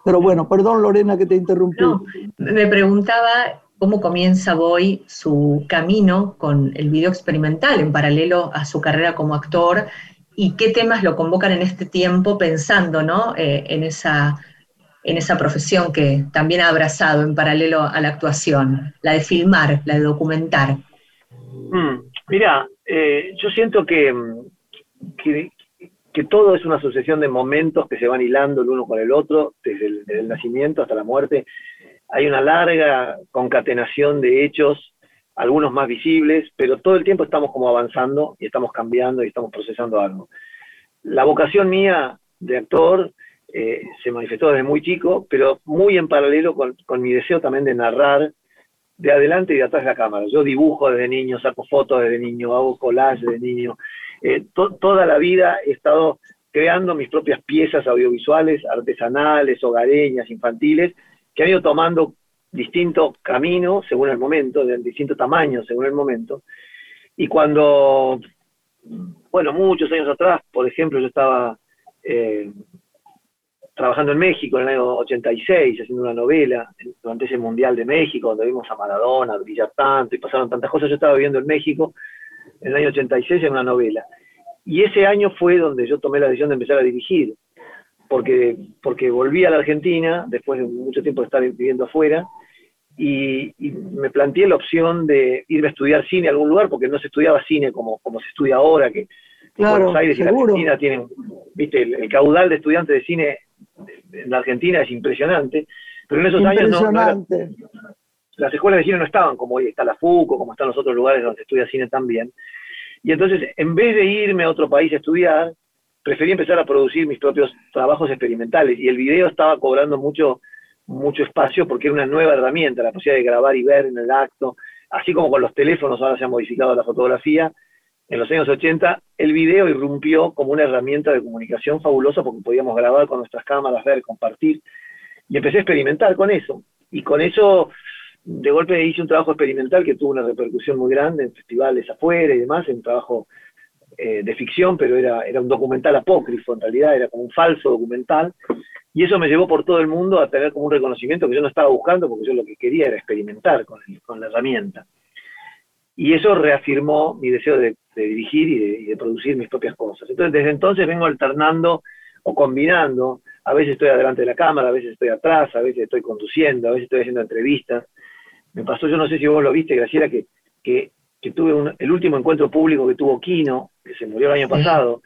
Pero bueno, perdón Lorena que te interrumpí. No, me preguntaba cómo comienza Boy su camino con el video experimental en paralelo a su carrera como actor y qué temas lo convocan en este tiempo pensando ¿no? Eh, en, esa, en esa profesión que también ha abrazado en paralelo a la actuación, la de filmar, la de documentar. Mm, Mira, eh, yo siento que, mm, que, que todo es una sucesión de momentos que se van hilando el uno con el otro, desde el nacimiento hasta la muerte. Hay una larga concatenación de hechos, algunos más visibles, pero todo el tiempo estamos como avanzando y estamos cambiando y estamos procesando algo. La vocación mía de actor eh, se manifestó desde muy chico, pero muy en paralelo con, con mi deseo también de narrar de adelante y de atrás de la cámara. Yo dibujo desde niño, saco fotos desde niño, hago collage desde niño. Eh, to- toda la vida he estado creando mis propias piezas audiovisuales, artesanales, hogareñas, infantiles, que han ido tomando distinto camino según el momento, de distinto tamaño según el momento. Y cuando, bueno, muchos años atrás, por ejemplo, yo estaba eh, trabajando en México en el año 86, haciendo una novela durante ese Mundial de México, donde vimos a Maradona brillar tanto y pasaron tantas cosas. Yo estaba viviendo en México en el año 86 en una novela. Y ese año fue donde yo tomé la decisión de empezar a dirigir, porque, porque volví a la Argentina después de mucho tiempo de estar viviendo afuera y, y me planteé la opción de irme a estudiar cine a algún lugar, porque no se estudiaba cine como, como se estudia ahora, que Claro, Buenos Aires y la. Argentina tienen, viste, el, el caudal de estudiantes de cine en la Argentina es impresionante, pero en esos años no, no era- las escuelas de cine no estaban como hoy está la FUCO, como están los otros lugares donde se estudia cine también. Y entonces, en vez de irme a otro país a estudiar, preferí empezar a producir mis propios trabajos experimentales. Y el video estaba cobrando mucho, mucho espacio porque era una nueva herramienta, la posibilidad de grabar y ver en el acto. Así como con los teléfonos ahora se ha modificado la fotografía, en los años 80, el video irrumpió como una herramienta de comunicación fabulosa porque podíamos grabar con nuestras cámaras, ver, compartir. Y empecé a experimentar con eso. Y con eso, de golpe hice un trabajo experimental que tuvo una repercusión muy grande en festivales afuera y demás, en un trabajo eh, de ficción, pero era, era un documental apócrifo, en realidad era como un falso documental. Y eso me llevó por todo el mundo a tener como un reconocimiento que yo no estaba buscando porque yo lo que quería era experimentar con, con la herramienta. Y eso reafirmó mi deseo de, dirigir y de, producir mis propias cosas. Entonces, desde entonces vengo alternando o combinando. A veces estoy adelante de la cámara, a veces estoy atrás, a veces estoy conduciendo, a veces estoy haciendo entrevistas. Me pasó, yo no sé si vos lo viste, Graciela, que, que, tuve el último encuentro público que tuvo Kino, que se murió el año pasado,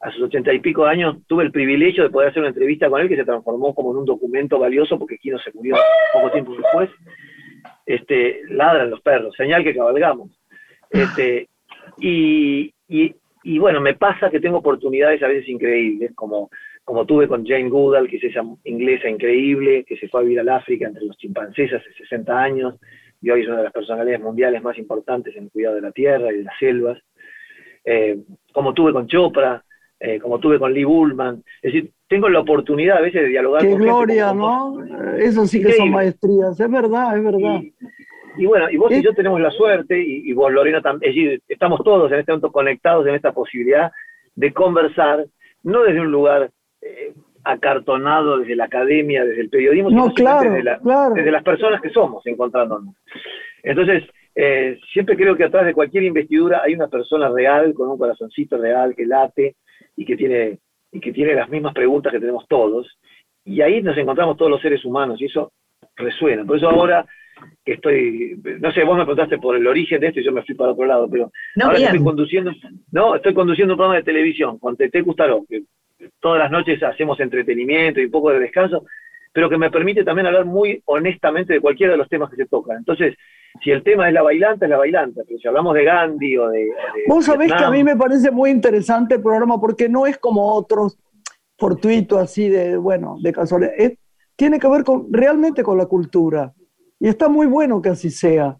a sus ochenta y pico años, tuve el privilegio de poder hacer una entrevista con él que se transformó como en un documento valioso porque Kino se murió poco tiempo después este, ladran los perros, señal que cabalgamos. Este, y, y, bueno, me pasa que tengo oportunidades a veces increíbles, como, como tuve con Jane Goodall, que es esa inglesa increíble, que se fue a vivir al África entre los chimpancés hace 60 años, y hoy es una de las personalidades mundiales más importantes en el cuidado de la tierra y de las selvas. Eh, como tuve con Chopra, eh, como tuve con Lee Bullman. Es decir, tengo la oportunidad a veces de dialogar Qué gloria, ¿no? Eso sí que son maestrías, es verdad, es verdad. Y, bueno, y vos y yo tenemos la suerte, y, vos, Lorena, también, es decir, estamos todos en este momento conectados en esta posibilidad de conversar, no desde un lugar eh, acartonado desde la academia, desde el periodismo, sino claro, desde, claro. desde las personas que somos encontrándonos. Entonces, eh, siempre creo que atrás de cualquier investidura hay una persona real, con un corazoncito real, que late y que tiene y que tiene las mismas preguntas que tenemos todos, y ahí nos encontramos todos los seres humanos, y eso resuena. Por eso ahora que estoy, no sé, vos me preguntaste por el origen de esto y yo me fui para otro lado, pero ahora estoy conduciendo, no, estoy conduciendo un programa de televisión con Tete Custaró, que todas las noches hacemos entretenimiento y un poco de descanso, pero que me permite también hablar muy honestamente de cualquiera de los temas que se tocan. Entonces, si el tema es la bailanta, es la bailanta, pero si hablamos de Gandhi o de... Vos sabés que a mí me parece muy interesante el programa porque no es como otros fortuitos así de, bueno, de casualidad. tiene que ver con, realmente con la cultura. Y está muy bueno que así sea.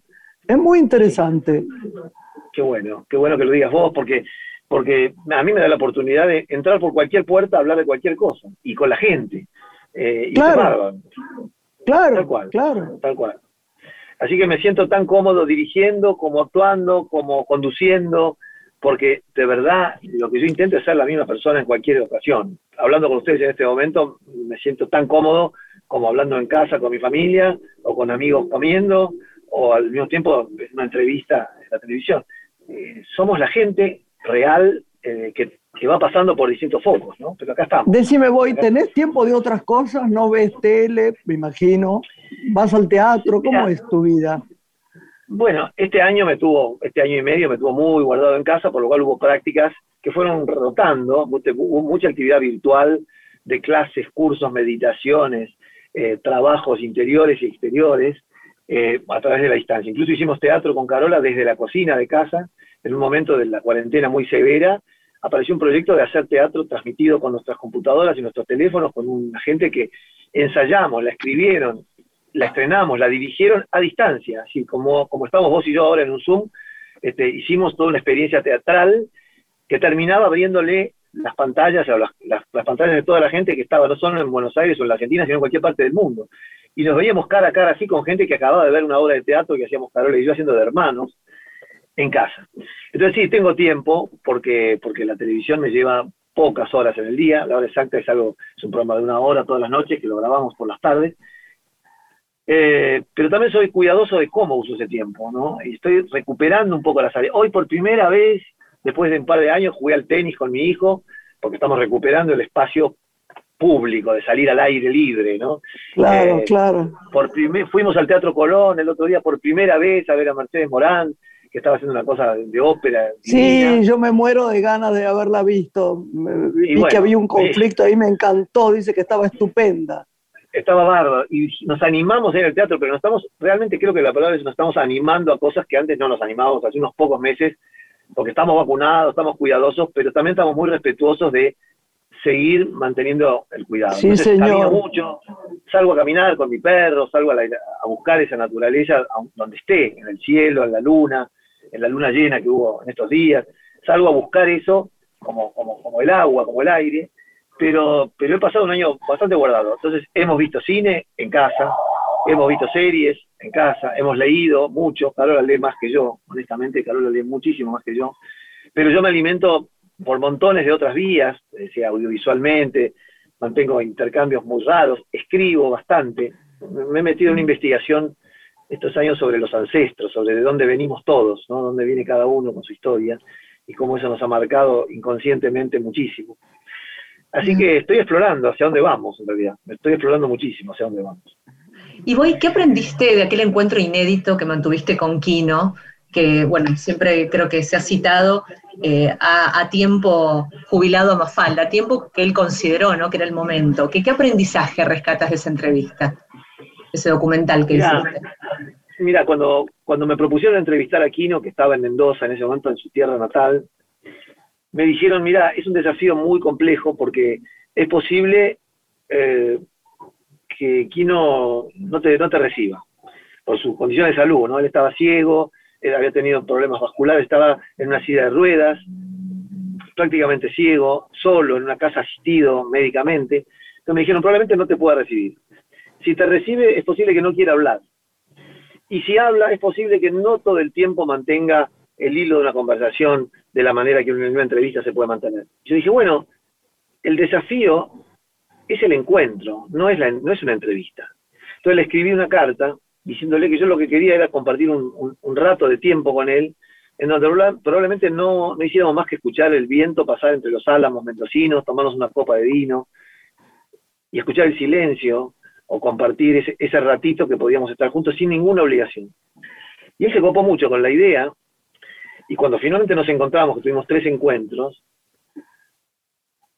Es muy interesante. Qué bueno, qué bueno que lo digas vos, porque, porque a mí me da la oportunidad de entrar por cualquier puerta a hablar de cualquier cosa, y con la gente. Eh, claro, claro, tal cual, claro. Tal cual. Así que me siento tan cómodo dirigiendo, como actuando, como conduciendo, porque de verdad lo que yo intento es ser la misma persona en cualquier ocasión. Hablando con ustedes en este momento, me siento tan cómodo como hablando en casa con mi familia, o con amigos comiendo, o al mismo tiempo en una entrevista en la televisión. Eh, somos la gente real eh, que que va pasando por distintos focos, ¿no? Pero acá estamos. Decime, voy, ¿tenés tiempo de otras cosas? ¿No ves tele, me imagino? ¿Vas al teatro? ¿Cómo es tu vida? Bueno, este año me tuvo, este año y medio me tuvo muy guardado en casa, por lo cual hubo prácticas que fueron rotando, hubo mucha actividad virtual de clases, cursos, meditaciones, eh, trabajos interiores y exteriores eh, a través de la distancia. Incluso hicimos teatro con Carola desde la cocina de casa, en un momento de la cuarentena muy severa, apareció un proyecto de hacer teatro transmitido con nuestras computadoras y nuestros teléfonos, con una gente que ensayamos, la escribieron, la estrenamos, la dirigieron a distancia, así como, como estamos vos y yo ahora en un Zoom, este, hicimos toda una experiencia teatral que terminaba abriéndole las pantallas, o las, las, pantallas de toda la gente que estaba no solo en Buenos Aires o en la Argentina, sino en cualquier parte del mundo. Y nos veíamos cara a cara así con gente que acababa de ver una obra de teatro que hacíamos Carola y yo haciendo de hermanos, en casa. Entonces sí, tengo tiempo porque, porque la televisión me lleva pocas horas en el día, la hora exacta es algo, es un programa de una hora todas las noches que lo grabamos por las tardes. Eh, pero también soy cuidadoso de cómo uso ese tiempo, ¿no? Y estoy recuperando un poco las áreas. Hoy por primera vez, después de un par de años, jugué al tenis con mi hijo, porque estamos recuperando el espacio público, de salir al aire libre, ¿no? Claro, eh, claro. Por fuimos al Teatro Colón el otro día por primera vez a ver a Mercedes Morán, que estaba haciendo una cosa de ópera. Sí, yo me muero de ganas de haberla visto. Vi que había un conflicto ahí, me encantó, dice que estaba estupenda. Estaba bárbaro. Y nos animamos en el teatro, pero nos estamos, realmente creo que la palabra es nos estamos animando a cosas que antes no nos animábamos hace unos pocos meses, porque estamos vacunados, estamos cuidadosos, pero también estamos muy respetuosos de seguir manteniendo el cuidado. Sí, señor. mucho, salgo a caminar con mi perro, salgo a, a buscar esa naturaleza donde esté, en el cielo, en la luna, en la luna llena que hubo en estos días. salgo a buscar eso como, como, como el agua, como el aire, pero, pero he pasado un año bastante guardado. Entonces, hemos visto cine en casa, hemos visto series en casa, hemos leído mucho, Carola lee más que yo, honestamente, Carola lee muchísimo más que yo, pero yo me alimento por montones de otras vías, sea audiovisualmente, mantengo intercambios muy raros, escribo bastante, me he metido en una investigación estos años sobre los ancestros, sobre de dónde venimos todos, ¿no? dónde viene cada uno con su historia y cómo eso nos ha marcado inconscientemente muchísimo. Así que estoy explorando hacia dónde vamos, en realidad. Estoy explorando muchísimo hacia dónde vamos. Y voy, ¿qué aprendiste de aquel encuentro inédito que mantuviste con Kino? Que, bueno, siempre creo que se ha citado eh, a, tiempo jubilado a Mafalda, a tiempo que él consideró, ¿no? Que era el momento. ¿Qué, qué aprendizaje rescatas de esa entrevista? Ese documental que hiciste? Mira, cuando, cuando me propusieron entrevistar a Kino, que estaba en Mendoza en ese momento, en su tierra natal, me dijeron, mira, es un desafío muy complejo porque es posible eh, que Kino no te, no te reciba por su condición de salud, ¿no? Él estaba ciego, él había tenido problemas vasculares, estaba en una silla de ruedas, prácticamente ciego, solo, en una casa asistido médicamente. Entonces me dijeron, probablemente no te pueda recibir. Si te recibe, es posible que no quiera hablar. Y si habla, es posible que no todo el tiempo mantenga el hilo de una conversación de la manera que una entrevista se puede mantener. Yo dije, bueno, el desafío es el encuentro, no es, la, no es una entrevista. Entonces le escribí una carta diciéndole que yo lo que quería era compartir un, rato de tiempo con él, en donde probablemente no, no hiciéramos más que escuchar el viento pasar entre los álamos mendocinos, tomarnos una copa de vino y escuchar el silencio o compartir ese, ese ratito que podíamos estar juntos sin ninguna obligación. Y él se copó mucho con la idea, y cuando finalmente nos encontramos, que tuvimos tres encuentros,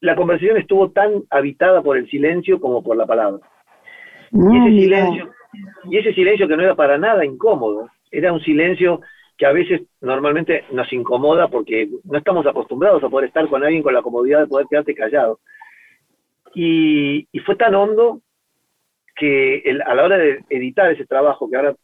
la conversación estuvo tan habitada por el silencio como por la palabra. y, ese silencio, y ese silencio que no era para nada incómodo, era un silencio que a veces normalmente nos incomoda porque no estamos acostumbrados a poder estar con alguien con la comodidad de poder quedarte callado. Y, y fue tan hondo que a la hora de editar ese trabajo, que ahora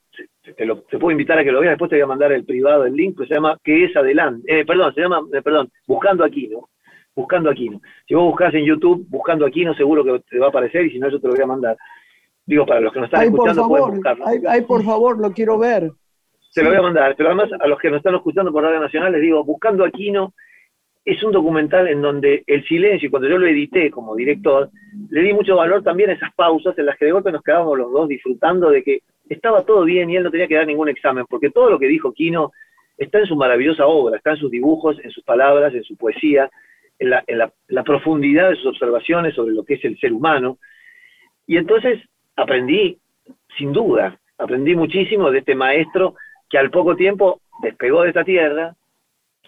te, lo, puedo invitar a que lo veas, después te voy a mandar el privado, el link, pues se llama ¿Qué es adelante? Eh, perdón, se llama, eh, perdón, Buscando Aquino. Buscando Aquino. Si vos buscas en YouTube Buscando Aquino, seguro que te va a aparecer y si no, yo te lo voy a mandar. Digo, para los que nos están escuchando, por favor, buscarlo. Ay, por favor, lo quiero ver. Se lo voy a mandar, pero además a los que nos están escuchando por Radio Nacional les digo, Buscando Aquino es un documental en donde el silencio, cuando yo lo edité como director, le di mucho valor también a esas pausas en las que de golpe nos quedábamos los dos disfrutando de que estaba todo bien y él no tenía que dar ningún examen, porque todo lo que dijo Kino está en su maravillosa obra, está en sus dibujos, en sus palabras, en su poesía, en la, profundidad de sus observaciones sobre lo que es el ser humano. Y entonces aprendí, sin duda, aprendí muchísimo de este maestro que al poco tiempo despegó de esta tierra,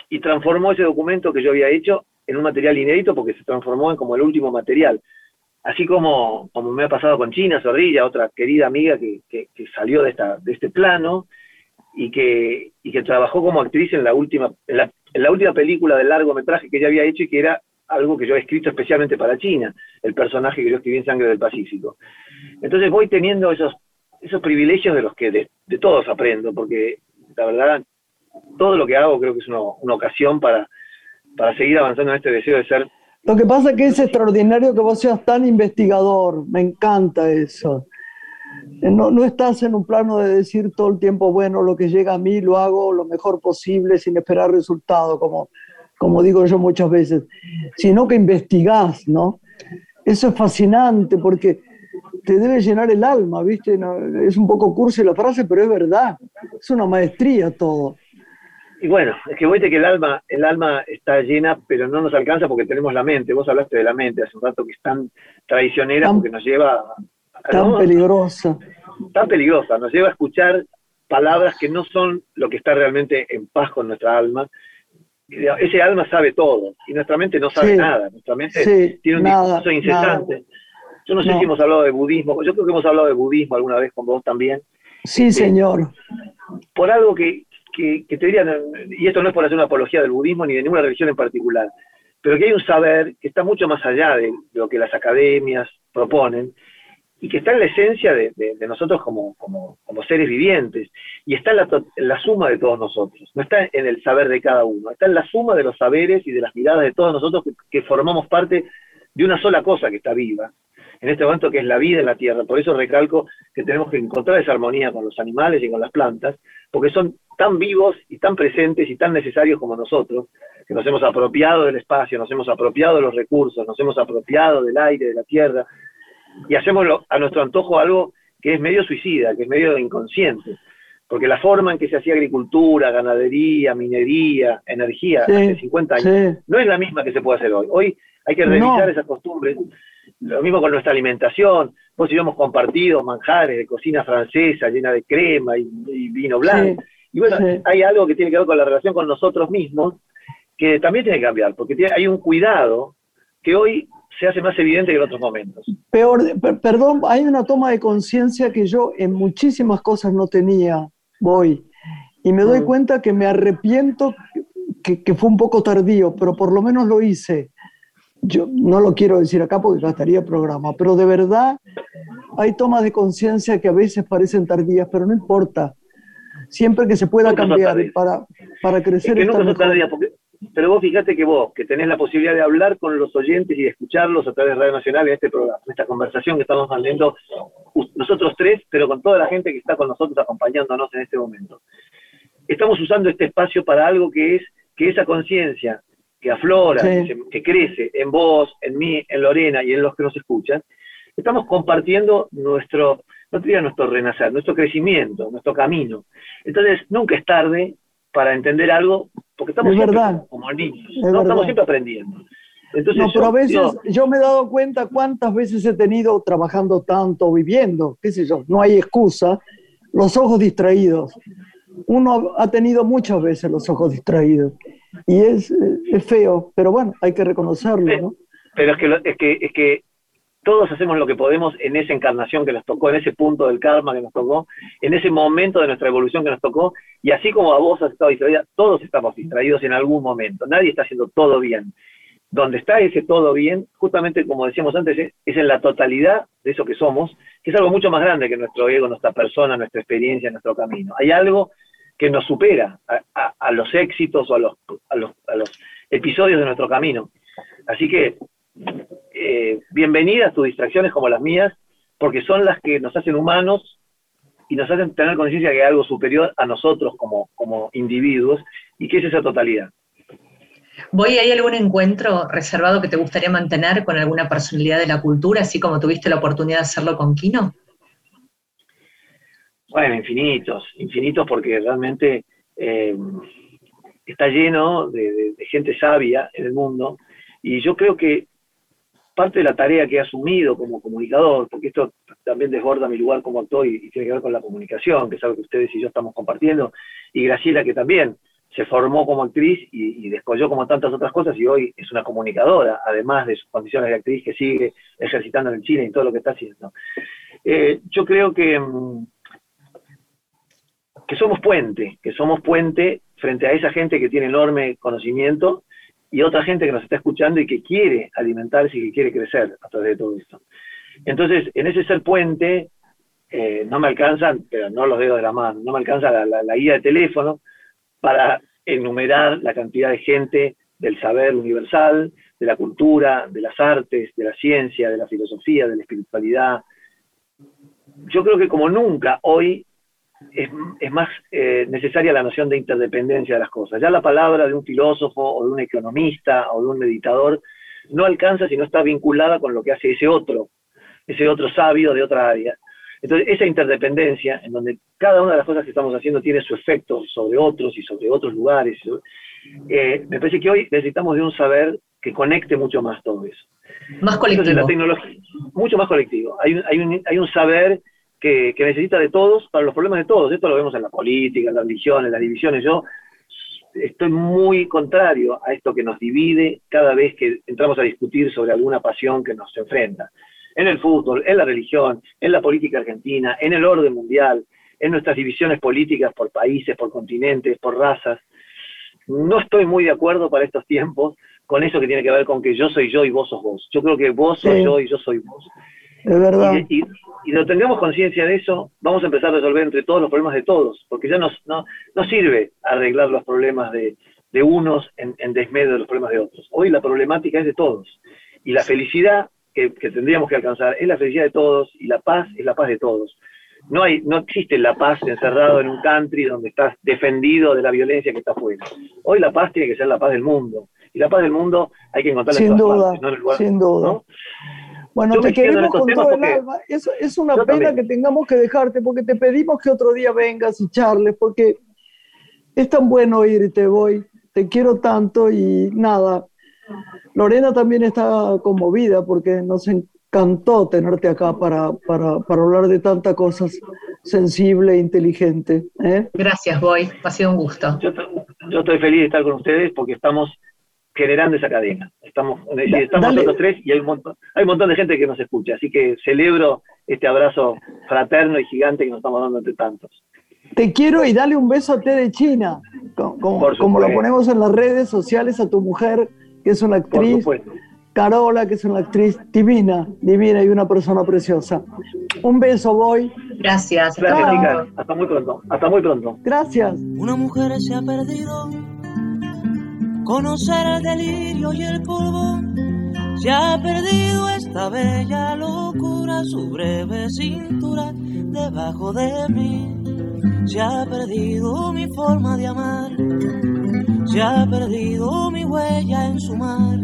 y transformó ese documento que yo había hecho en un material inédito porque se transformó en como el último material. Así como, como me ha pasado con China Zorrilla, otra querida amiga que, que, salió de, esta, de este plano y que, y que trabajó como actriz en la, última, en la, en la última película del largometraje que ella había hecho y que era algo que yo he escrito especialmente para China, el personaje que yo escribí en Sangre del Pacífico. Entonces voy teniendo esos, esos privilegios de los que de, de todos aprendo, porque la verdad todo lo que hago creo que es una, ocasión para, para seguir avanzando en este deseo de ser. Lo que pasa es que es extraordinario que vos seas tan investigador, me encanta eso. Eh, no, no estás en un plano de decir todo el tiempo, bueno, lo que llega a mí lo hago lo mejor posible sin esperar resultado, como, como digo yo muchas veces, sino que investigás, ¿no? Eso es fascinante porque te debe llenar el alma, ¿viste? es un poco cursi la frase, pero es verdad. Es una maestría todo. Y bueno, es que voy que el alma, el alma está llena, pero no nos alcanza porque tenemos la mente. Vos hablaste de la mente hace un rato que es tan traicionera porque nos lleva a, tan peligrosa. Tan peligrosa, nos lleva a escuchar palabras que no son lo que está realmente en paz con nuestra alma. Ese alma sabe todo y nuestra mente no sabe nada. Nuestra mente tiene un discurso incesante. Yo no sé si hemos hablado de budismo, yo creo que hemos hablado de budismo alguna vez con vos también. Sí, este, señor. Por algo que, que, te dirían, y esto no es por hacer una apología del budismo ni de ninguna religión en particular, pero que hay un saber que está mucho más allá de lo que las academias proponen y que está en la esencia de, nosotros como, como, seres vivientes. y está en la, la, suma de todos nosotros, no está en el saber de cada uno, está en la suma de los saberes y de las miradas de todos nosotros que, que formamos parte de una sola cosa que está viva, en este momento que es la vida en la tierra. Por eso recalco que tenemos que encontrar esa armonía con los animales y con las plantas, porque son tan vivos y tan presentes y tan necesarios como nosotros, que nos hemos apropiado del espacio, nos hemos apropiado de los recursos, nos hemos apropiado del aire, de la tierra, y hacemos a nuestro antojo algo que es medio suicida, que es medio inconsciente. Porque la forma en que se hacía agricultura, ganadería, minería, energía hace 50 años, no es la misma que se puede hacer hoy. Hoy hay que revisar esas costumbres. Lo mismo con nuestra alimentación. Vos y yo hemos compartido manjares de cocina francesa llena de crema y, vino blanco. Y bueno, hay algo que tiene que ver con la relación con nosotros mismos que también tiene que cambiar, porque hay un cuidado que hoy se hace más evidente que en otros momentos. Peor, perdón, hay una toma de conciencia que yo en muchísimas cosas no tenía, voy, y me doy mm. cuenta que me arrepiento que, que, fue un poco tardío, pero por lo menos lo hice. Yo no lo quiero decir acá porque gastaría el programa, pero de verdad hay tomas de conciencia que a veces parecen tardías, pero no importa. Siempre que se pueda cambiar para, para crecer. Es que nunca porque pero vos fíjate que vos, que tenés la posibilidad de hablar con los oyentes y de escucharlos a través de Radio Nacional en este programa, en esta conversación que estamos haciendo nosotros tres, pero con toda la gente que está con nosotros acompañándonos en este momento. Estamos usando este espacio para algo que es que esa conciencia que aflora, que, crece en vos, en mí, en Lorena y en los que nos escuchan, estamos compartiendo nuestro, no diría nuestro renacer, nuestro crecimiento, nuestro camino. Entonces, nunca es tarde para entender algo, porque estamos siempre como niños, ¿no? estamos siempre aprendiendo. Entonces, no, pero a veces yo, me he dado cuenta cuántas veces he tenido trabajando tanto, viviendo, qué sé yo, no hay excusa, los ojos distraídos. Uno ha tenido muchas veces los ojos distraídos y es, es feo, pero bueno, hay que reconocerlo, ¿no? Pero es que, es que, es que todos hacemos lo que podemos en esa encarnación que nos tocó, en ese punto del karma que nos tocó, en ese momento de nuestra evolución que nos tocó, y así como a vos has estado distraída, todos estamos distraídos en algún momento, nadie está haciendo todo bien. Donde está ese todo bien, justamente como decíamos antes, es, en la totalidad de eso que somos, que es algo mucho más grande que nuestro ego, nuestra persona, nuestra experiencia, nuestro camino. Hay algo que nos supera a, los éxitos o a los, episodios de nuestro camino. Así que eh, bienvenidas tus distracciones como las mías, porque son las que nos hacen humanos y nos hacen tener conciencia que hay algo superior a nosotros como, como individuos y que es esa totalidad. ¿Voy, ¿Hay algún encuentro reservado que te gustaría mantener con alguna personalidad de la cultura, así como tuviste la oportunidad de hacerlo con Kino? Bueno, infinitos, infinitos porque realmente eh, está lleno de, gente sabia en el mundo y yo creo que parte de la tarea que he asumido como comunicador, porque esto también desborda mi lugar como actor y, tiene que ver con la comunicación, que algo que ustedes y yo estamos compartiendo, y Graciela que también se formó como actriz y, y descolló como tantas otras cosas y hoy es una comunicadora, además de sus condiciones de actriz que sigue ejercitando en el Chile y todo lo que está haciendo. Eh, yo creo que, mm, que somos puente, que somos puente frente a esa gente que tiene enorme conocimiento y otra gente que nos está escuchando y que quiere alimentarse y que quiere crecer a través de todo esto. Entonces, en ese ser puente, eh, no me alcanzan, pero no los dedos de la mano, no me alcanza la, guía de teléfono para enumerar la cantidad de gente del saber universal, de la cultura, de las artes, de la ciencia, de la filosofía, de la espiritualidad. Yo creo que como nunca hoy es, más eh, necesaria la noción de interdependencia de las cosas. Ya la palabra de un filósofo o de un economista o de un meditador no alcanza si no está vinculada con lo que hace ese otro, ese otro sabio de otra área. Entonces, esa interdependencia, en donde cada una de las cosas que estamos haciendo tiene su efecto sobre otros y sobre otros lugares, eh, me parece que hoy necesitamos de un saber que conecte mucho más todo eso. Más colectivo. la tecnología, mucho más colectivo. Hay hay un, hay un saber que, necesita de todos para los problemas de todos. Esto lo vemos en la política, en las religiones, en las divisiones. Yo estoy muy contrario a esto que nos divide cada vez que entramos a discutir sobre alguna pasión que nos enfrenta. En el fútbol, en la religión, en la política argentina, en el orden mundial, en nuestras divisiones políticas por países, por continentes, por razas. No estoy muy de acuerdo para estos tiempos con eso que tiene que ver con que yo soy yo y vos sos vos. Yo creo que vos sos yo y yo soy vos. Es verdad. Y, y, no tengamos conciencia de eso, vamos a empezar a resolver entre todos los problemas de todos, porque ya no, no sirve arreglar los problemas de, de unos en, en, desmedio de los problemas de otros. Hoy la problemática es de todos. Y la felicidad que, que, tendríamos que alcanzar es la felicidad de todos y la paz es la paz de todos. No, hay, no existe la paz encerrado en un country donde estás defendido de la violencia que está afuera. Hoy la paz tiene que ser la paz del mundo. Y la paz del mundo hay que encontrarla sin en duda, partes, no en el lugar, sin duda. ¿no? Bueno, Yo te queremos con todo el alma. Es, es una pena también. que tengamos que dejarte porque te pedimos que otro día vengas y charles porque es tan bueno oírte, voy. Te quiero tanto y nada. Lorena también está conmovida porque nos encantó tenerte acá para, para, para hablar de tantas cosas sensible e inteligente. ¿eh? Gracias, Boy. Ha sido un gusto. Yo estoy feliz de estar con ustedes porque estamos generando esa cadena. Estamos, es decir, Da- estamos dale. nosotros tres y hay un, montón, hay un montón de gente que nos escucha. Así que celebro este abrazo fraterno y gigante que nos estamos dando entre tantos. Te quiero y dale un beso a T de China, co- como, como lo ponemos en las redes sociales a tu mujer, que es una Por actriz, supuesto. Carola, que es una actriz divina, divina y una persona preciosa. Un beso, voy. Gracias. Gracias. Hasta muy pronto. Hasta muy pronto. Gracias. Una mujer se ha perdido. Conocer el delirio y el polvo. Se ha perdido esta bella locura, su breve cintura debajo de mí. Se ha perdido mi forma de amar. Se ha perdido mi huella en su mar.